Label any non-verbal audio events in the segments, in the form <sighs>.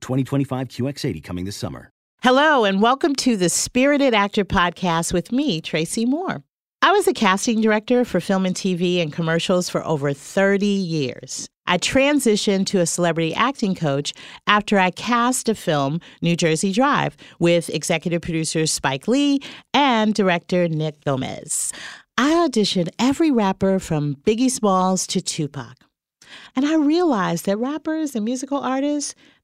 2025 QX80 coming this summer. Hello, and welcome to the Spirited Actor Podcast with me, Tracy Moore. I was a casting director for film and TV and commercials for over 30 years. I transitioned to a celebrity acting coach after I cast a film, New Jersey Drive, with executive producer Spike Lee and director Nick Gomez. I auditioned every rapper from Biggie Smalls to Tupac. And I realized that rappers and musical artists,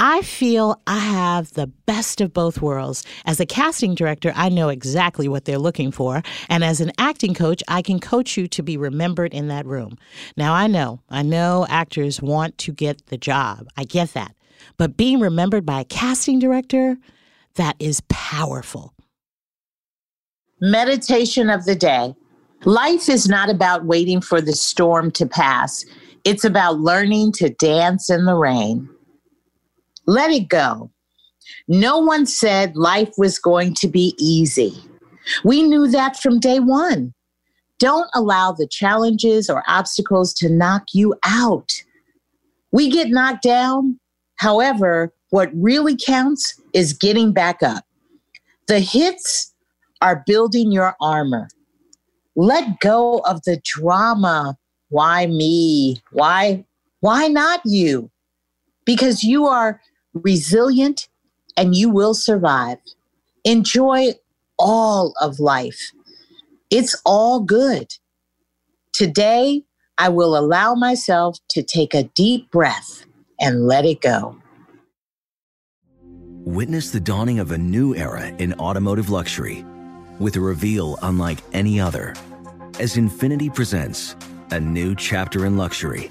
I feel I have the best of both worlds. As a casting director, I know exactly what they're looking for. And as an acting coach, I can coach you to be remembered in that room. Now, I know, I know actors want to get the job. I get that. But being remembered by a casting director, that is powerful. Meditation of the day. Life is not about waiting for the storm to pass, it's about learning to dance in the rain. Let it go. No one said life was going to be easy. We knew that from day one. Don't allow the challenges or obstacles to knock you out. We get knocked down. However, what really counts is getting back up. The hits are building your armor. Let go of the drama. Why me? Why why not you? Because you are resilient, and you will survive. Enjoy all of life. It's all good. Today, I will allow myself to take a deep breath and let it go. Witness the dawning of a new era in automotive luxury with a reveal unlike any other as Infiniti presents a new chapter in luxury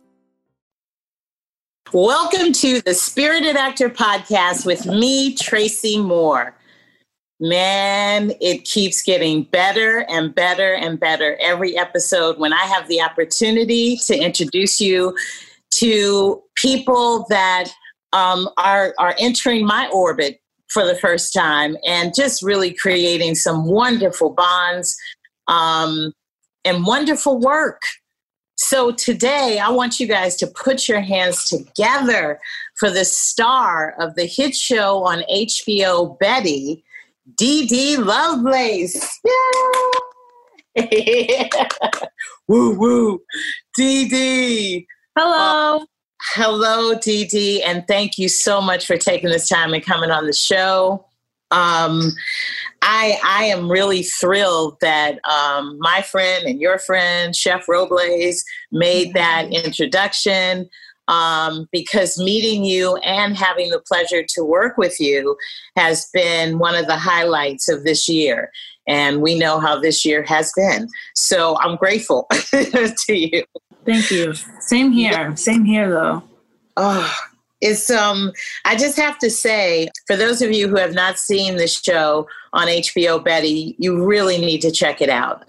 Welcome to the Spirited Actor Podcast with me, Tracy Moore. Man, it keeps getting better and better and better every episode when I have the opportunity to introduce you to people that um, are, are entering my orbit for the first time and just really creating some wonderful bonds um, and wonderful work. So today, I want you guys to put your hands together for the star of the hit show on HBO, Betty, Dede Lovelace. Yeah. <laughs> woo woo, Dede. Hello. Uh, hello, Dede, and thank you so much for taking this time and coming on the show. Um, I I am really thrilled that um, my friend and your friend Chef Robles made that introduction um, because meeting you and having the pleasure to work with you has been one of the highlights of this year. And we know how this year has been. So I'm grateful <laughs> to you. Thank you. Same here. Same here, though. Oh, it's um I just have to say for those of you who have not seen the show on HBO Betty, you really need to check it out.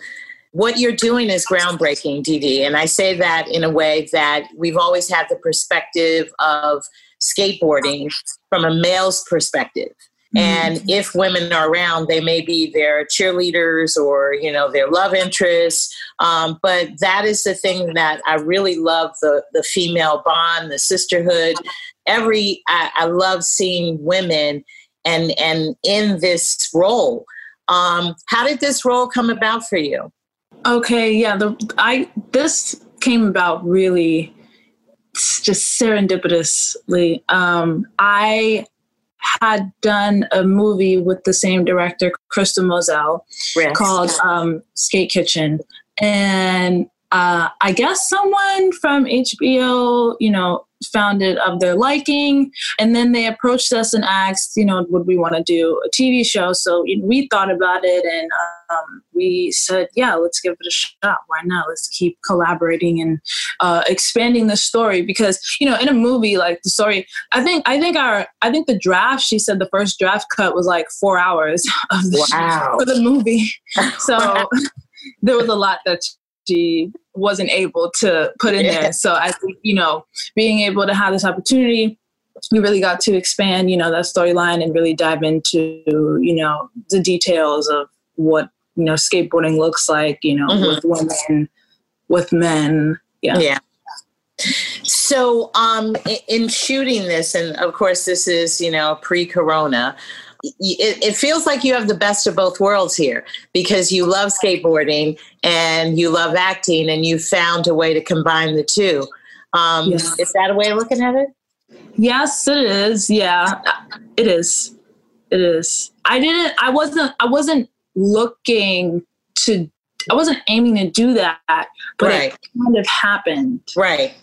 What you're doing is groundbreaking, Dede, and I say that in a way that we've always had the perspective of skateboarding from a male's perspective. And mm-hmm. if women are around, they may be their cheerleaders or you know their love interests. Um, but that is the thing that I really love the the female bond, the sisterhood. Every I, I love seeing women and and in this role. Um, how did this role come about for you? Okay, yeah, the I this came about really just serendipitously. Um, I had done a movie with the same director, Crystal Moselle, yes. called um, Skate Kitchen. And uh, I guess someone from HBO, you know, found it of their liking. And then they approached us and asked, you know, would we want to do a TV show? So we thought about it and um, we said, yeah, let's give it a shot. Why not? Let's keep collaborating and uh, expanding the story because, you know, in a movie like the story, I think, I think our, I think the draft, she said the first draft cut was like four hours <laughs> of the wow. <laughs> for the movie. So <laughs> there was a lot that she wasn't able to put in there. So I think, you know, being able to have this opportunity, we really got to expand, you know, that storyline and really dive into, you know, the details of what, you know, skateboarding looks like, you know, mm-hmm. with women, with men. Yeah. Yeah. So, um, in shooting this, and of course, this is you know pre-corona it, it, feels like you have the best of both worlds here because you love skateboarding and you love acting and you found a way to combine the two. Um, yes. Is that a way of looking at it? Yes, it is. Yeah, it is. It is. I didn't. I wasn't. I wasn't looking to. I wasn't aiming to do that, but right. it kind of happened. Right.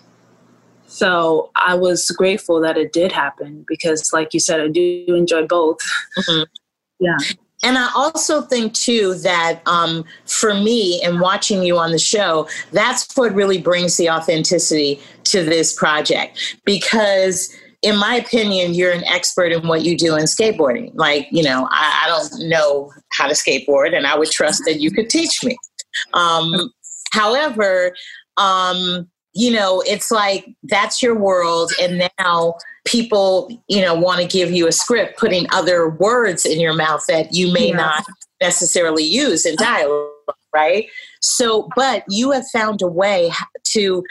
So I was grateful that it did happen because, like you said, I do enjoy both. Mm-hmm. <laughs> yeah. And I also think too that um, for me and watching you on the show, that's what really brings the authenticity to this project because in my opinion, you're an expert in what you do in skateboarding. Like, you know, I, I don't know how to skateboard, and I would trust that you could teach me. Um, <laughs> however, um, you know, it's like that's your world. And now people, you know, want to give you a script, putting other words in your mouth that you may yeah. not necessarily use in uh-huh. dialogue, right? So, but you have found a way to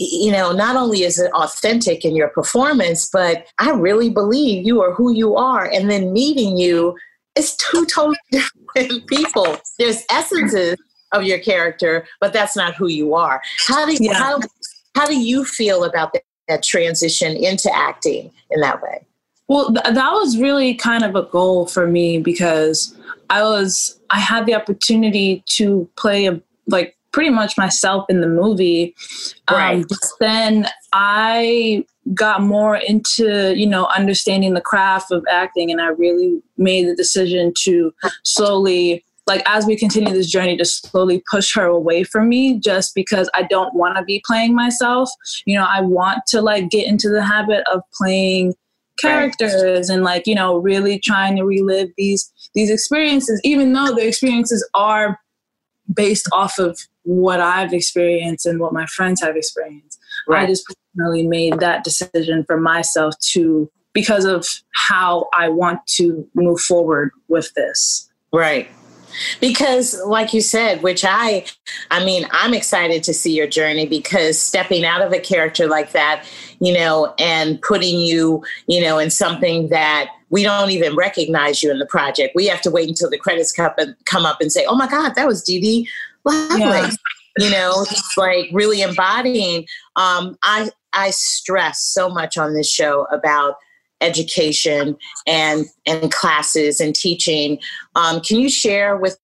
you know, not only is it authentic in your performance, but I really believe you are who you are. And then meeting you is two totally <laughs> different people. There's essences of your character, but that's not who you are. How do yeah. how how do you feel about that, that transition into acting in that way? Well, th- that was really kind of a goal for me because I was I had the opportunity to play a like pretty much myself in the movie. Um, right. Um, then I got more into you know understanding the craft of acting, and I really made the decision to slowly like as we continue this journey to slowly push her away from me just because I don't want to be playing myself. You know, I want to like get into the habit of playing characters and like, you know, really trying to relive these these experiences even though the experiences are based off of what I've experienced and what my friends have experienced. Right. I just personally made that decision for myself to because of how I want to move forward with this. Right because like you said which i i mean i'm excited to see your journey because stepping out of a character like that you know and putting you you know in something that we don't even recognize you in the project we have to wait until the credits come, come up and say oh my god that was Dede Yeah. you know like really embodying um i i stress so much on this show about education and and classes and teaching. Um, can you share with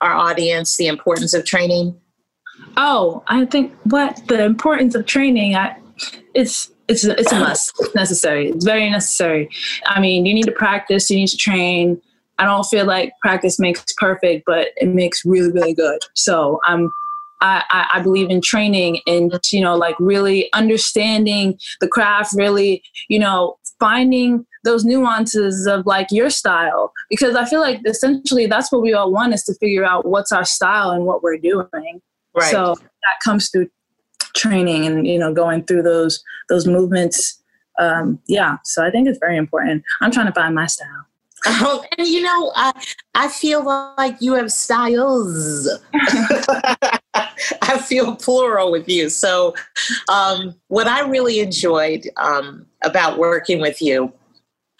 our audience the importance of training? Oh, I think what the importance of training. I, it's it's it's a must. It's necessary. It's very necessary. I mean, you need to practice. You need to train. I don't feel like practice makes perfect, but it makes really really good. So I'm I, I, believe in training and you know like really understanding the craft really you know finding those nuances of like your style because i feel like essentially that's what we all want is to figure out what's our style and what we're doing right. so that comes through training and you know going through those those movements um yeah so i think it's very important i'm trying to find my style Oh, and you know, I I feel like you have styles. <laughs> I feel plural with you. So, um, what I really enjoyed um, about working with you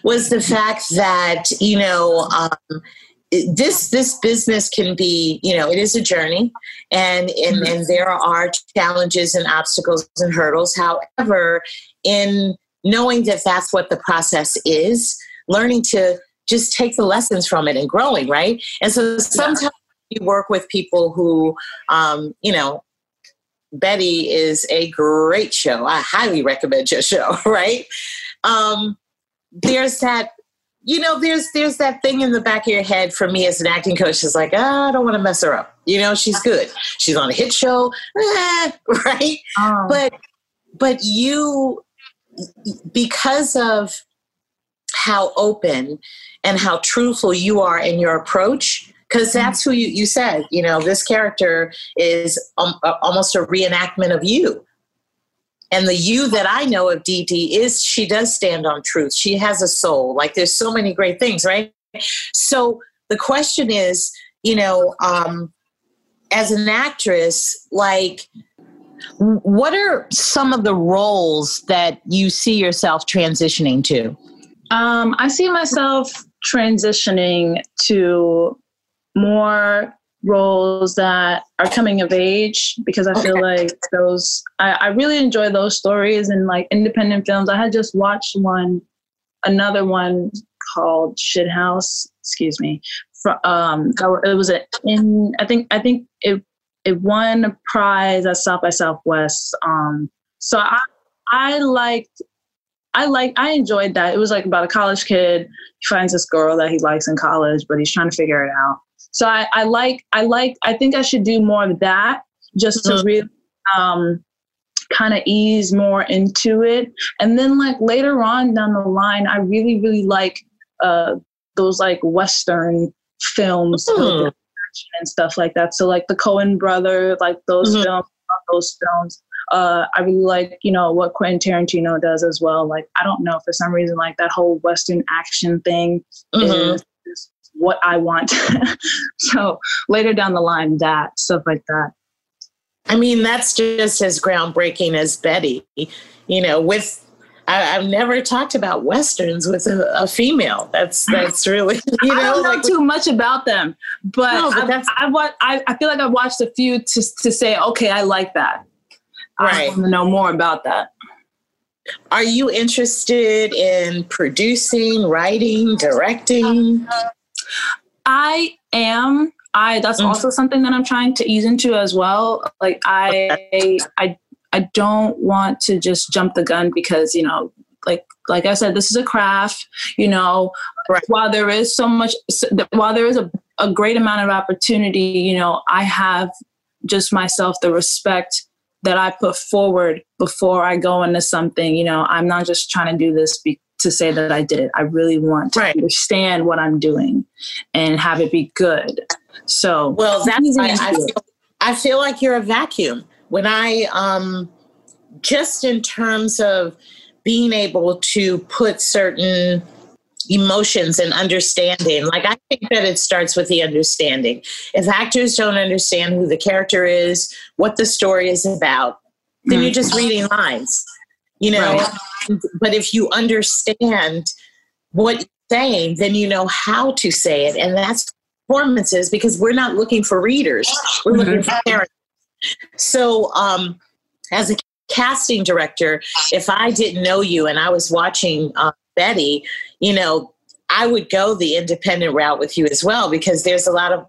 was the fact that you know um, this this business can be you know it is a journey, and and mm-hmm. and there are challenges and obstacles and hurdles. However, in knowing that that's what the process is, learning to just take the lessons from it and growing, right? And so sometimes yeah. you work with people who, um, you know, Betty is a great show. I highly recommend your show, <laughs> right? Um, there's that, you know, there's there's that thing in the back of your head for me as an acting coach is like, oh, I don't want to mess her up. You know, she's good. She's on a hit show, <laughs> right? Oh. But but you because of how open and how truthful you are in your approach because that's who you, you said you know this character is um, almost a reenactment of you. And the you that i know of Dee is she does stand on truth. She has a soul. Like there's so many great things right? So the question is you know um, as an actress like what are some of the roles that you see yourself transitioning to? Um, I see myself transitioning to more roles that are coming of age because I feel like those I, I, really enjoy those stories and like independent films. I had just watched one, another one called Shithouse. Excuse me. For, um, it was a, in I think I think it it won a prize at South by Southwest. Um, so I I liked I like I enjoyed that. It was like about a college kid. He finds this girl that he likes in college, but he's trying to figure it out. So I, I like I like I think I should do more of that just to mm-hmm. really um, kind of ease more into it. And then like later on down the line, I really really like uh, those like Western films mm. and stuff like that. So like the Coen brother, like those mm-hmm. films those films. Uh, I really like, you know, what Quentin Tarantino does as well. Like, I don't know, for some reason, like that whole Western action thing Mhm. is, is what I want. <laughs> so later down the line, that stuff like that. I mean, that's just as groundbreaking as Betty. You know, with I, I've never talked about westerns with a, a female. That's <laughs> that's really you know I don't know like too much about them, but, No, but I, that's- I, I, I feel like I've watched a few to, to say, okay, I like that. I Right. want to know more about that. Are you interested in producing, writing, directing? I am. I that's Mhm. also something that I'm trying to ease into as well. Like I I I don't want to just jump the gun because, you know, like like I said, this is a craft, you know, Right. while there is so much while there is a, a great amount of opportunity, you know, I have just myself the respect that I put forward before I go into something, you know, I'm not just trying to do this be, to say that I did it. I really want to Right. understand what I'm doing and have it be good. So, Well, that's into I feel, I feel like you're a vacuum. When I um just in terms of being able to put certain emotions and understanding, like I think that it starts with the understanding. If actors don't understand who the character is, what the story is about, then you're just reading lines. You know, but if you understand what you're saying, then you know how to say it. And that's performances because we're not looking for readers, we're looking for characters. So, um, as a casting director, if I didn't know you and I was watching uh, Betty, you know, I would go the independent route with you as well because there's a lot of,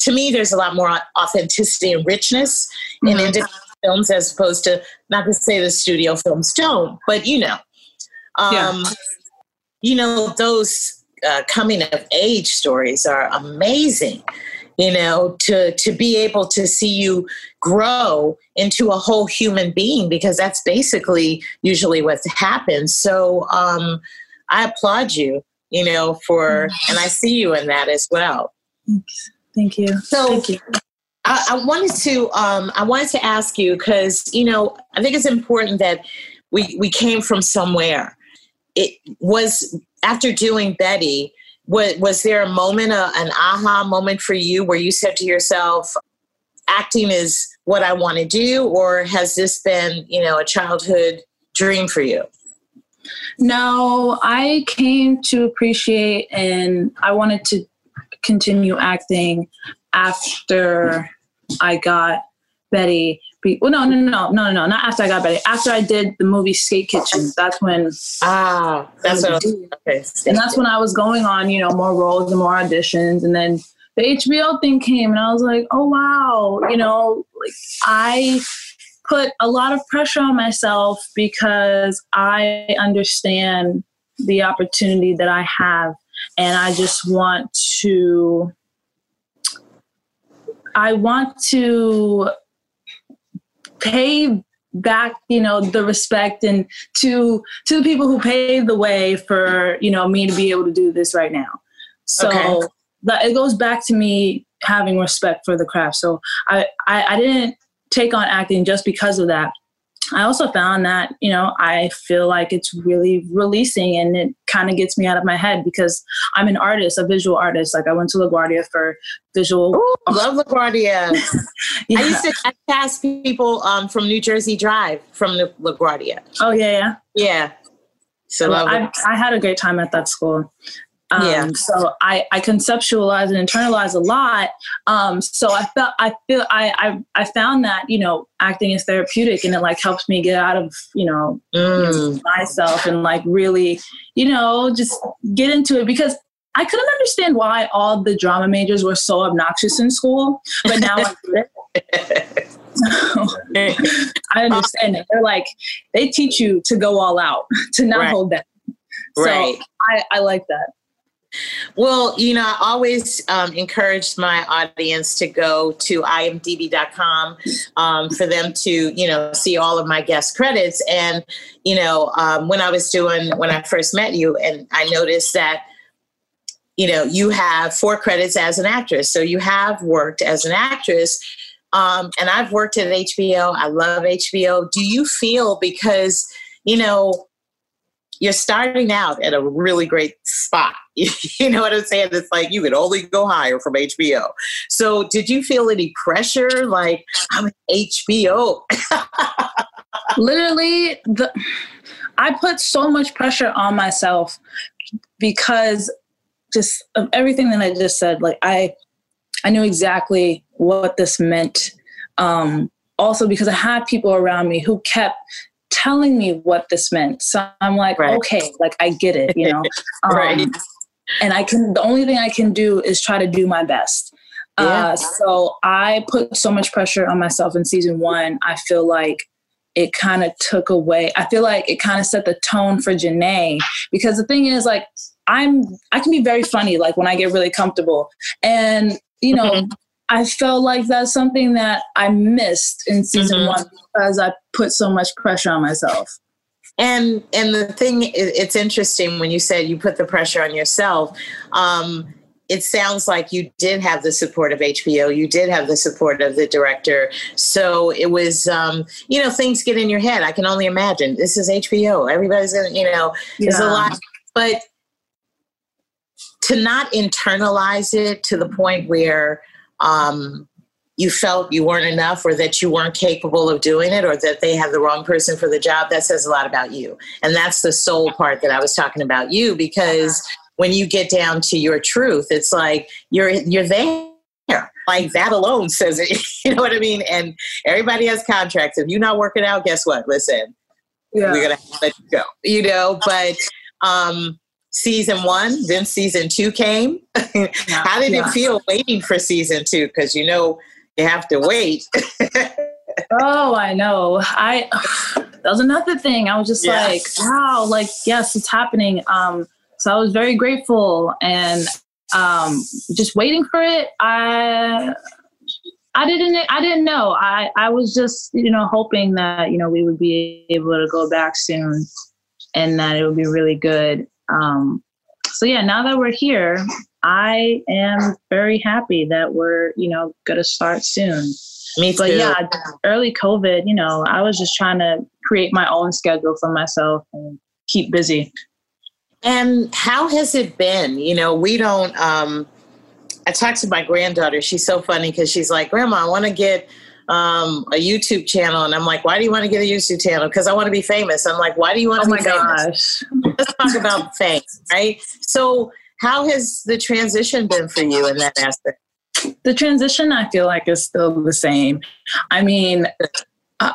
to me, there's a lot more authenticity and richness in Mhm. independent films as opposed to, not to say the studio films don't, but you know, um, Yeah. you know, those uh, coming of age stories are amazing you know to to be able to see you grow into a whole human being because that's basically usually what happens so um i applaud you you know for and i see you in that as well Thank you. So- Thank you. I, I wanted to um, I wanted to ask you because you know I think it's important that we we came from somewhere. It was after doing Betty. Was, was there a moment, a, an aha moment for you where you said to yourself, "Acting is what I want to do," or has this been you know a childhood dream for you? No, I came to appreciate and I wanted to continue acting after I got Betty. Be- Well, no, no, no, no, no, not after I got Betty. After I did the movie Skate Kitchen, that's when, Ah, that's what. Okay, and that's when I was going on, you know, more roles and more auditions, and then the HBO thing came, and I was like, oh wow, you know, like I put a lot of pressure on myself because I understand the opportunity that I have and I just want to I want to pay back you know the respect and to to the people who paved the way for you know me to be able to do this right now. So Okay. that it goes back to me having respect for the craft. So I, I i didn't take on acting just because of that I also found that, you know, I feel like it's really releasing and it kind of gets me out of my head because I'm an artist, a visual artist. Like I went to LaGuardia for visual. Ooh, love LaGuardia. <laughs> Yeah. I used to cast people um, from New Jersey Drive from the LaGuardia. oh, yeah, yeah. Yeah. So love I. I had a great time at that school. Um, Yeah. So I, I conceptualize and internalize a lot. Um, so I felt I feel I, I I found that you know acting is therapeutic and it like helps me get out of you know Mm. myself and like really, you know, just get into it because I couldn't understand why all the drama majors were so obnoxious in school, but now I get it. I understand it. They're like they teach you to go all out, to not Right. hold back. So Right. I, I like that. Well, you know, I always um, encouraged my audience to go to imdb.com um, for them to, you know, see all of my guest credits. And, you know, um, when I was doing, when I first met you, and I noticed that, you know, you have four credits as an actress. So you have worked as an actress. Um, and I've worked at HBO. I love HBO. Do you feel because, you know, you're starting out at a really great spot. <laughs> you know what I'm saying? It's like you could only go higher from HBO. So, did you feel any pressure? Like, I'm HBO. <laughs> Literally, the I put so much pressure on myself because just of everything that I just said. Like, I I knew exactly what this meant. Um, also, because I had people around me who kept telling me what this meant. So I'm like, right. okay, like I get it, you know. <laughs> Um, right. And I can. The only thing I can do is try to do my best. Yeah. Uh, so I put so much pressure on myself in season one. I feel like it kind of took away. I feel like it kind of set the tone for Janay because the thing is, like, I'm I can be very funny, like when I get really comfortable, and you know. I felt like that's something that I missed in season mm-hmm. one because I put so much pressure on myself. And and the thing, it's interesting when you said you put the pressure on yourself. Um, it sounds like you did have the support of HBO. You did have the support of the director. So it was, um, you know, things get in your head. I can only imagine. This is HBO. Everybody's gonna, you know, yeah. there's a lot. But to not internalize it to the point where um, you felt you weren't enough or that you weren't capable of doing it or that they had the wrong person for the job, that says a lot about you. And that's the soul part that I was talking about you because when you get down to your truth, it's like you're you're there. Like that alone says it. <laughs> You know what I mean? And everybody has contracts. If you're not working out, guess what? Listen, yeah. we're gonna let you go. You know, but um season one, then season two came. <laughs> How did yeah. it feel waiting for season two? Because you know you have to wait. <laughs> oh, I know. I <sighs> that was another thing. I was just yes. like, wow, like yes, it's happening. Um, so I was very grateful and um, just waiting for it. I I didn't I didn't know. I I was just you know hoping that you know we would be able to go back soon and that it would be really good. Um, so yeah, now that we're here, I am very happy that we're, you know, gonna start soon. Me too. But yeah, early COVID, you know, I was just trying to create my own schedule for myself and keep busy. And how has it been? You know, we don't um I talked to my granddaughter. She's so funny because she's like, Grandma, I want to get um, a YouTube channel, and I'm like, why do you want to get a YouTube channel? Because I want to be famous. I'm like, why do you want to oh be famous? Gosh. Let's talk about <laughs> fame, right? So, how has the transition been for you in that aspect? The transition, I feel like, is still the same. I mean, uh,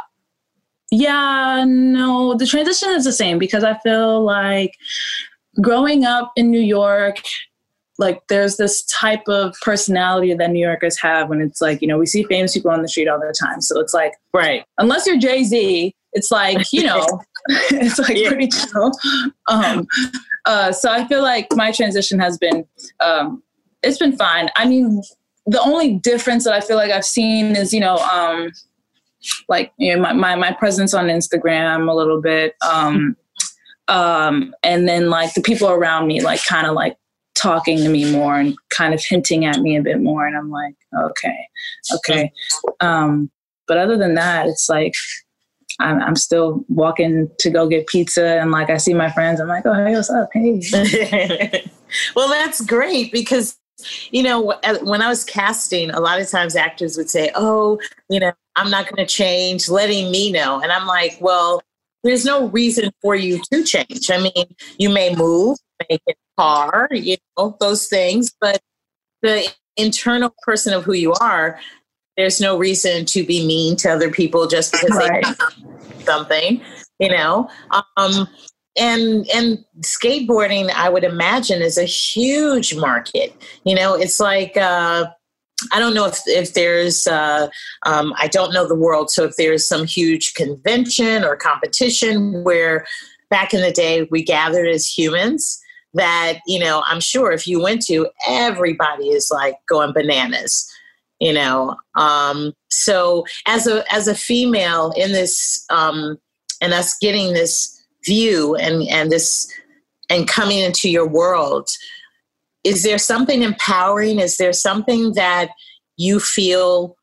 yeah, no, the transition is the same because I feel like growing up in New York like there's this type of personality that New Yorkers have when it's like, you know, we see famous people on the street all the time. So it's like, right. Unless you're Jay Z, it's like, you know, <laughs> <laughs> it's like yeah. pretty chill. Um, uh, so I feel like my transition has been, um, it's been fine. I mean, the only difference that I feel like I've seen is, you know, um, like, you know, my, my, my presence on Instagram a little bit. Um, um, and then like the people around me, like kind of like talking to me more and kind of hinting at me a bit more and i'm like okay okay. Um, but other than that it's like I'm, I'm, still walking to go get pizza and like i see my friends i'm like oh hey what's up? Hey. <laughs> Well that's great because you know when i was casting a lot of times actors would say oh you know i'm not going to change letting me know. And i'm like well there's no reason for you to change. I mean you may move make it car, you know, those things. But the internal person of who you are, there's no reason to be mean to other people just because right. they something, you know. Um, and and skateboarding, I would imagine, is a huge market. You know, it's like. Uh, I don't know if, if there's, uh, um, I don't know the world. So if there's some huge convention or competition where back in the day we gathered as humans that you know i'm sure if you went to everybody is like going bananas you know? Um so as a as a female in this um and us getting this view and and this and coming into your world is there something empowering? Is there something that you feel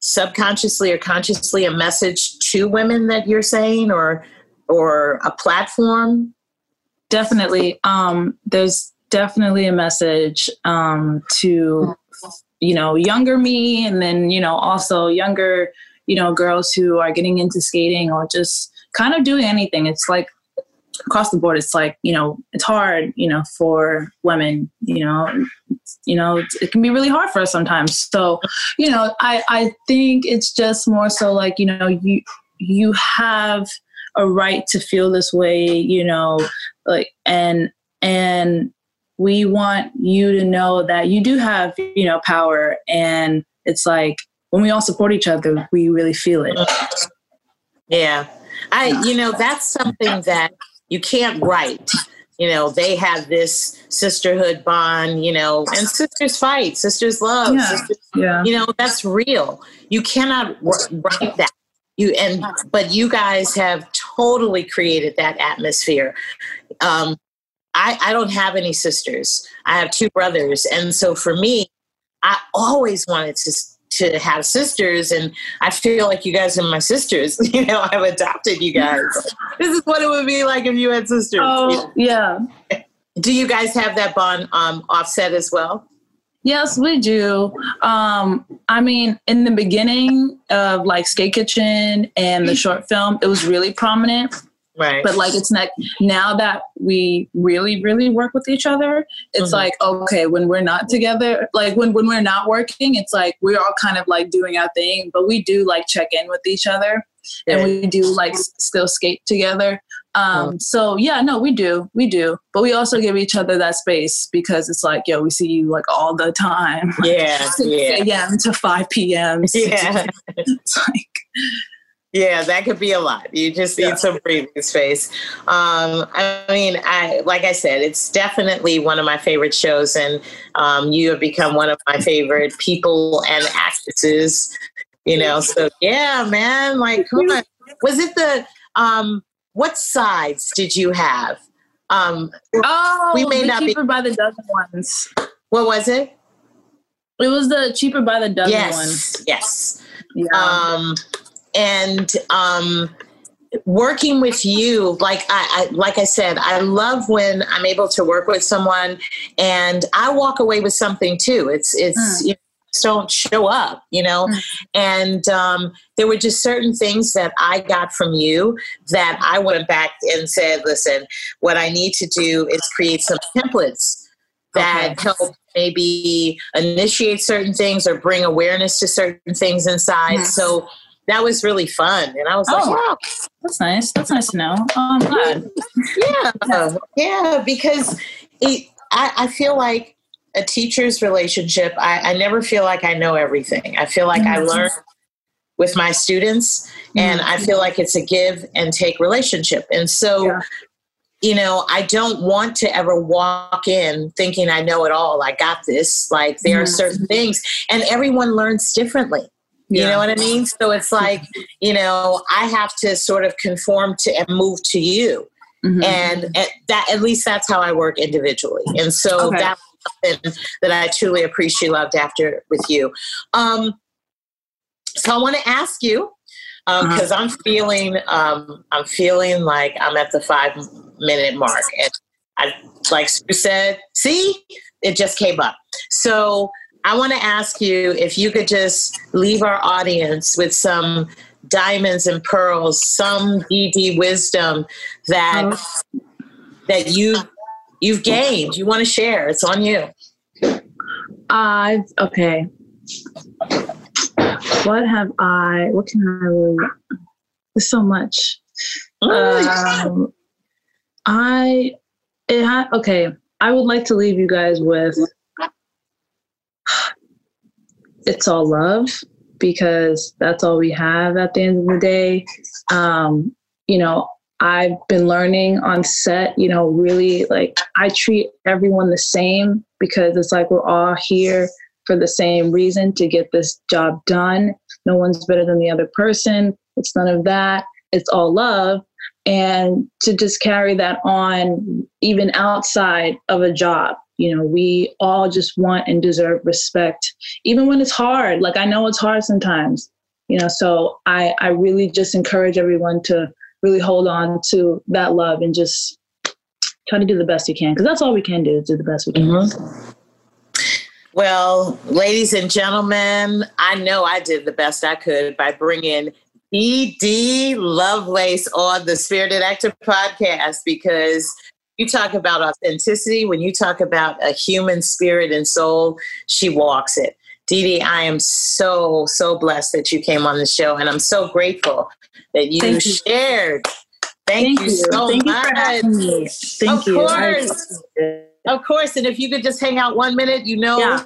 subconsciously or consciously a message to women that you're saying or or a platform definitely um there's definitely a message um to you know younger me and then you know also younger you know girls who are getting into skating or just kind of doing anything it's like across the board it's like you know it's hard you know for women you know you know it can be really hard for us sometimes so you know i i think it's just more so like you know you you have a right to feel this way you know like and and we want you to know that you do have you know power. And it's like when we all support each other we really feel it. Yeah. I you know that's something that you can't write. You know they have this sisterhood bond you know and sisters fight sisters love Yeah. sisters, Yeah. you know that's real. You cannot write that. You and but you guys have totally created that atmosphere um i i don't have any sisters. I have two brothers. And so for me i always wanted to to have sisters. And i feel like you guys are my sisters. <laughs> You know i've adopted you guys. This is what it would be like if you had sisters. Oh yeah. <laughs> Do you guys have that bond um offset as well? Yes, we do. Um, I mean, in the beginning of like Skate Kitchen and the <laughs> short film, it was really prominent. Right. But like it's like now that we really, really work with each other, it's Mhm. like, okay, when we're not together, like when, when we're not working, it's like we're all kind of like doing our thing, but we do like check in with each other and we do like still skate together. Um, so yeah, no, we do, we do, but we also give each other that space because it's like, yo, we see you like all the time. <laughs> Yeah, 6 yeah. a.m. to 5 p.m. <laughs> Yeah. It's like, Yeah, that could be a lot. You just need some breathing space. Um, I mean, I like I said, it's definitely one of my favorite shows, and um, you have become one of my favorite people and actresses. You know, so yeah, man. Like, come on. Was it the um, what sides did you have? Um, oh, we may the not be. by the dozen ones. What was it? It was the cheaper by the dozen yes, ones. Yes. Yeah. Um, and um, working with you, like I, I like I said, I love when I'm able to work with someone and I walk away with something too. It's it's you know, just don't show up, you know. And um, there were just certain things that I got from you that I went back and said, listen, what I need to do is create some templates that Okay. help maybe initiate certain things or bring awareness to certain things inside. Yes. So that was really fun. And I was like, Oh. wow, That's nice. That's nice to know. Oh, I'm glad. yeah, <laughs> yeah, because it, I, I feel like a teacher's relationship, I, I never feel like I know everything. I feel like I Mhm. learn with my students, and I feel like it's a give and take relationship. And so, Yeah. you know, I don't want to ever walk in thinking I know it all. I got this. Like, there are Mhm. certain things, and everyone learns differently. You Yeah. know what I mean? So it's like, you know, I have to sort of conform to and move to you Mhm. and at that at least that's how I work individually. And so Okay. that's something that I truly appreciate loved after with you. Um, so I want to ask you Uh-huh. because I'm feeling um, I'm feeling like I'm at the five minute mark, and I like Sue said, see, it just came up. So I want to ask you if you could just leave our audience with some diamonds and pearls, some Dede wisdom that that you you've gained. You want to share? It's on you. I've okay. What have I? What can I really? There's so much. Um, <laughs> I it ha, okay. I would like to leave you guys with it's all love because that's all we have at the end of the day. Um, you know, I've been learning on set, you know, really like I treat everyone the same because it's like we're all here for the same reason to get this job done. No one's better than the other person. It's none of that. It's all love. And to just carry that on even outside of a job, you know, we all just want and deserve respect, even when it's hard. Like I know it's hard sometimes, you know. So I I really just encourage everyone to really hold on to that love and just try to do the best you can because that's all we can do is do the best we can. Mm-hmm. Well, ladies and gentlemen, I know I did the best I could by bringing E.D. Lovelace on the Spirited Actor podcast because you talk about authenticity. When you talk about a human spirit and soul, she walks it. Dede, I am so, so blessed that you came on the show, and I'm so grateful that you Thank shared. Thank, Thank you, you, so Thank much. You Thank of you. course. Of course. And if you could just hang out one minute, you know yeah.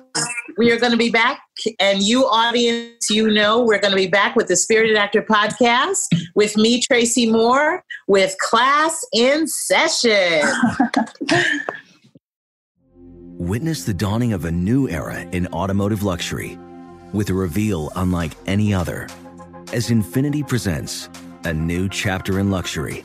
we are going to be back. And you, audience, you know we're going to be back with the Spirited Actor podcast with me, Tracy Moore, with class in session. <laughs> Witness the dawning of a new era in automotive luxury with a reveal unlike any other as Infiniti presents a new chapter in luxury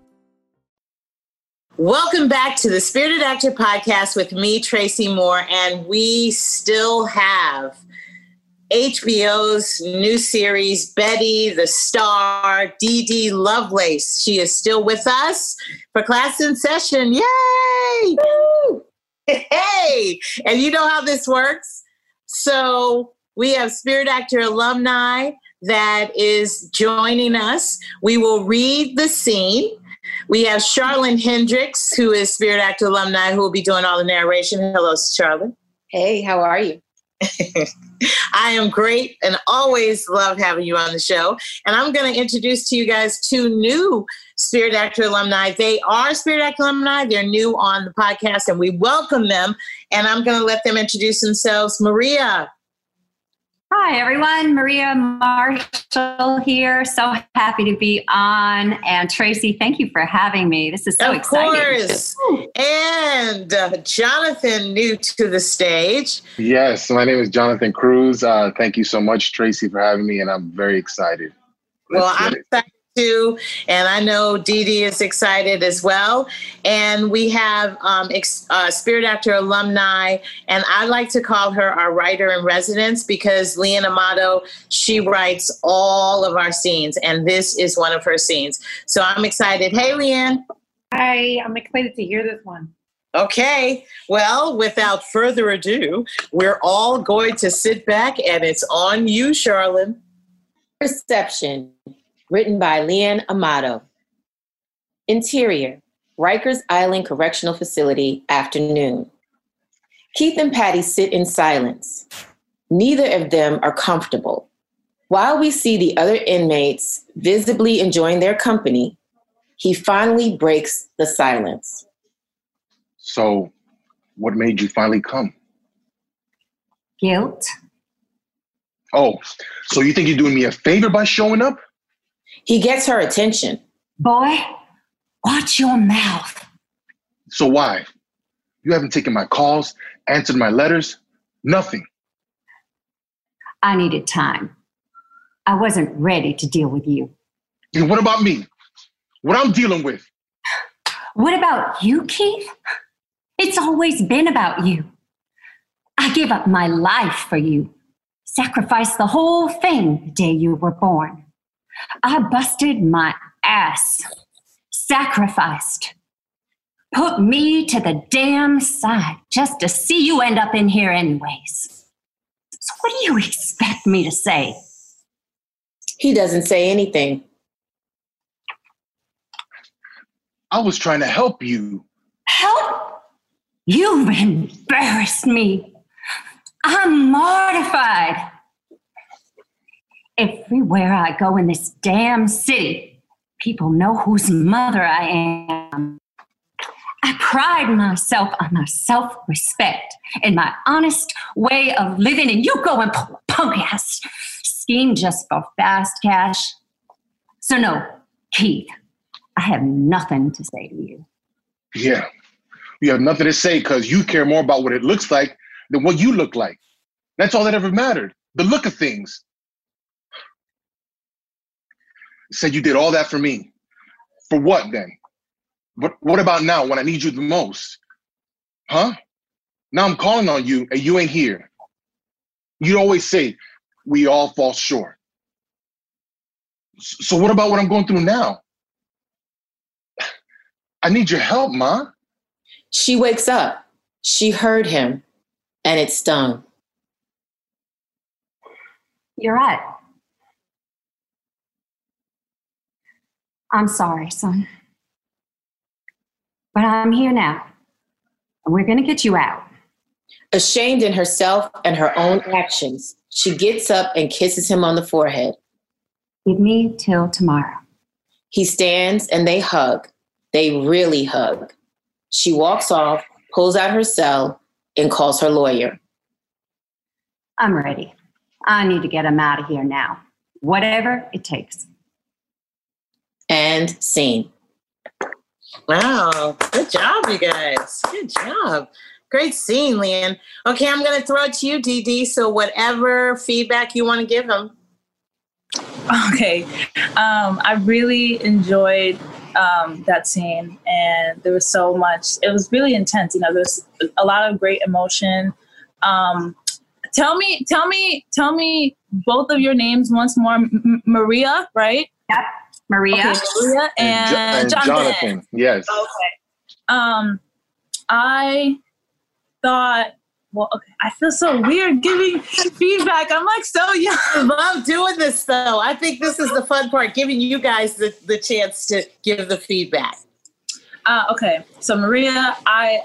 Welcome back to the Spirited Actor podcast with me, Tracy Moore, and we still have HBO's new series, Betty the Star, Dede Lovelace. She is still with us for class in session. Yay! Woo! <laughs> Hey! And you know how this works. So we have Spirit Actor alumni that is joining us. We will read the scene we have Charlene Hendricks, who is Spirit Actor alumni, who will be doing all the narration. Hello, Charlene. Hey, how are you? <laughs> I am great and always love having you on the show. And I'm going to introduce to you guys two new Spirit Actor alumni. They are Spirit Actor alumni. They're new on the podcast and we welcome them. And I'm going to let them introduce themselves. Maria, Hi, everyone. Maria Marshall here. So happy to be on. And Tracy, thank you for having me. This is so of exciting. Of course. And uh, Jonathan, new to the stage. Yes, my name is Jonathan Cruz. Uh, thank you so much, Tracy, for having me. And I'm very excited. Let's well, I'm excited too. And I know Dede is excited as well. And we have um, ex- uh, Spirit Actor alumni, and I like to call her our writer in residence because Leanne Amato, she writes all of our scenes, and this is one of her scenes. So I'm excited. Hey, Leanne. Hi, I'm excited to hear this one. Okay, well, without further ado, we're all going to sit back and it's on you, Charlene. Reception, written by Leanne Amato. Interior, Rikers Island Correctional Facility, afternoon. Keith and Patty sit in silence. Neither of them are comfortable. While we see the other inmates visibly enjoying their company, he finally breaks the silence. So, what made you finally come? Guilt. Oh, so you think you're doing me a favor by showing up? He gets her attention. Boy, watch your mouth. So why? You haven't taken my calls, answered my letters, nothing. I needed time. I wasn't ready to deal with you. And what about me? What I'm dealing with? What about you, Keith? It's always been about you. I gave up my life for you, sacrificed the whole thing the day you were born. I busted my ass, sacrificed, put me to the damn side just to see you end up in here, anyways. So, what do you expect me to say? He doesn't say anything. I was trying to help you. Help? You've embarrassed me. I'm mortified. Everywhere I go in this damn city, people know whose mother I am. I pride myself on my self respect and my honest way of living, and you go and pull a punk ass scheme just for fast cash. So, no, Keith, I have nothing to say to you. Yeah, you have nothing to say because you care more about what it looks like than what you look like. That's all that ever mattered the look of things. You said you did all that for me. For what then? What, what about now when I need you the most? Huh? Now I'm calling on you and you ain't here. You always say, we all fall short. So what about what I'm going through now? <sighs> I need your help, Ma. She wakes up. She heard him, and it stung. You're right. I'm sorry, son. But I'm here now. And we're going to get you out. Ashamed in herself and her own actions, she gets up and kisses him on the forehead. Give me till tomorrow. He stands and they hug. They really hug. She walks off, pulls out her cell, and calls her lawyer. I'm ready. I need to get him out of here now. Whatever it takes. And scene. Wow, good job, you guys. Good job. Great scene, Leanne. Okay, I'm going to throw it to you, Dede. So, whatever feedback you want to give them. <laughs> Okay. Um, I really enjoyed um, that scene, and there was so much. It was really intense. You know, there's a lot of great emotion. Um, tell me, tell me, tell me both of your names once more. M- Maria, right? Yep, Maria. Okay, Maria and, and Jonathan. Jonathan. Yes. Okay. Um, I thought. Well, okay. I feel so weird giving feedback. I'm like so young. I love doing this though. I think this is the fun part, giving you guys the, the chance to give the feedback. Uh, okay, so Maria, I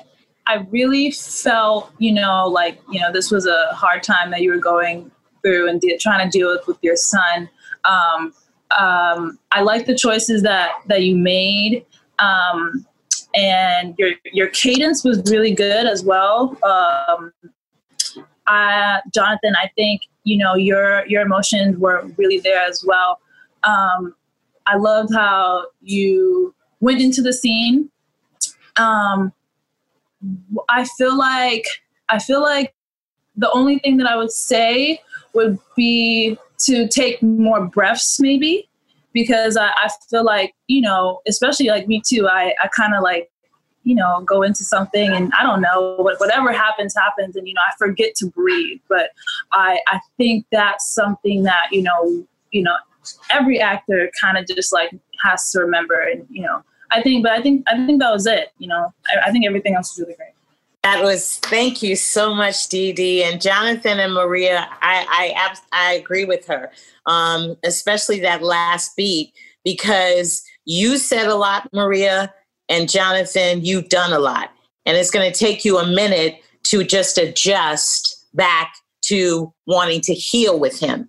I really felt you know like you know this was a hard time that you were going through and de- trying to deal with with your son. Um, um, I like the choices that that you made. Um, and your your cadence was really good as well. Um, I, Jonathan, I think you know your your emotions were really there as well. Um, I loved how you went into the scene. Um, I feel like I feel like the only thing that I would say would be to take more breaths, maybe because I, I feel like, you know, especially like me too, I, I kind of like, you know, go into something and I don't know, whatever happens, happens. And, you know, I forget to breathe. But I, I think that's something that, you know, you know, every actor kind of just like has to remember and, you know, I think, but I think, I think that was it. You know, I, I think everything else was really great. That was thank you so much, Dede and Jonathan and Maria. I I, I agree with her, um, especially that last beat because you said a lot, Maria and Jonathan. You've done a lot, and it's going to take you a minute to just adjust back to wanting to heal with him.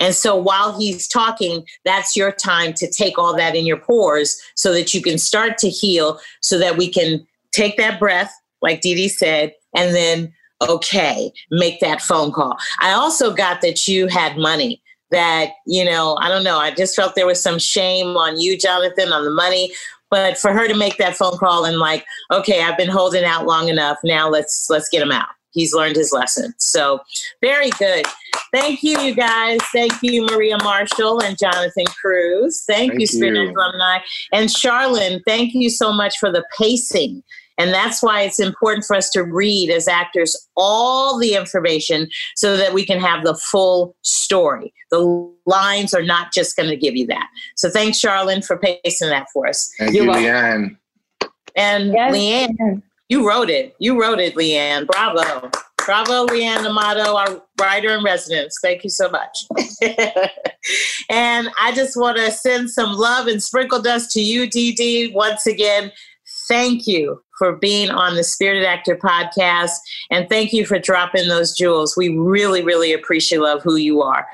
And so while he's talking, that's your time to take all that in your pores so that you can start to heal, so that we can take that breath like Dede said, and then, okay, make that phone call. I also got that you had money that, you know, I don't know, I just felt there was some shame on you, Jonathan, on the money. But for her to make that phone call and like, okay, I've been holding out long enough. Now let's let's get him out. He's learned his lesson. So very good. Thank you, you guys. Thank you, Maria Marshall and Jonathan Cruz. Thank, thank you, Spirit Alumni. And Charlene, thank you so much for the pacing and that's why it's important for us to read as actors all the information so that we can have the full story. The lines are not just going to give you that. So thanks, Charlene, for pacing that for us. Thank You're you, Leanne. And yes. Leanne, you wrote it. You wrote it, Leanne. Bravo. Bravo, Leanne Amato, our writer in residence. Thank you so much. <laughs> and I just want to send some love and sprinkle dust to you, Dede, once again. Thank you for being on the Spirited Actor podcast. And thank you for dropping those jewels. We really, really appreciate love who you are.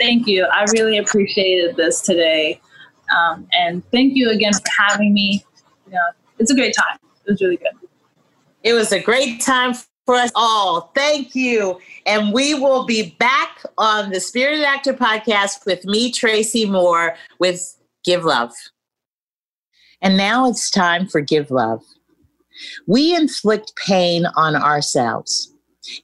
Thank you. I really appreciated this today. Um, and thank you again for having me. You know, it's a great time. It was really good. It was a great time for us all. Thank you. And we will be back on the Spirited Actor podcast with me, Tracy Moore, with Give Love. And now it's time for Give Love. We inflict pain on ourselves.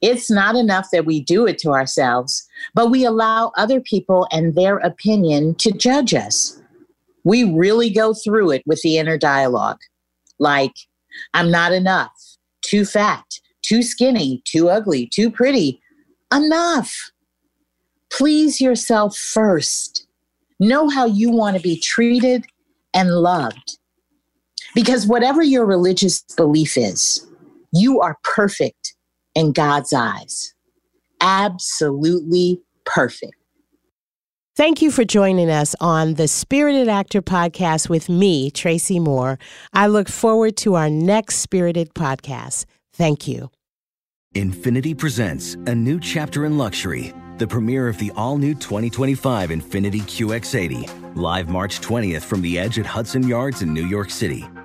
It's not enough that we do it to ourselves, but we allow other people and their opinion to judge us. We really go through it with the inner dialogue like, I'm not enough, too fat, too skinny, too ugly, too pretty. Enough. Please yourself first. Know how you want to be treated and loved. Because whatever your religious belief is, you are perfect in God's eyes. Absolutely perfect. Thank you for joining us on the Spirited Actor podcast with me, Tracy Moore. I look forward to our next Spirited podcast. Thank you. Infiniti presents a new chapter in luxury, the premiere of the all new 2025 Infiniti QX80, live March 20th from the edge at Hudson Yards in New York City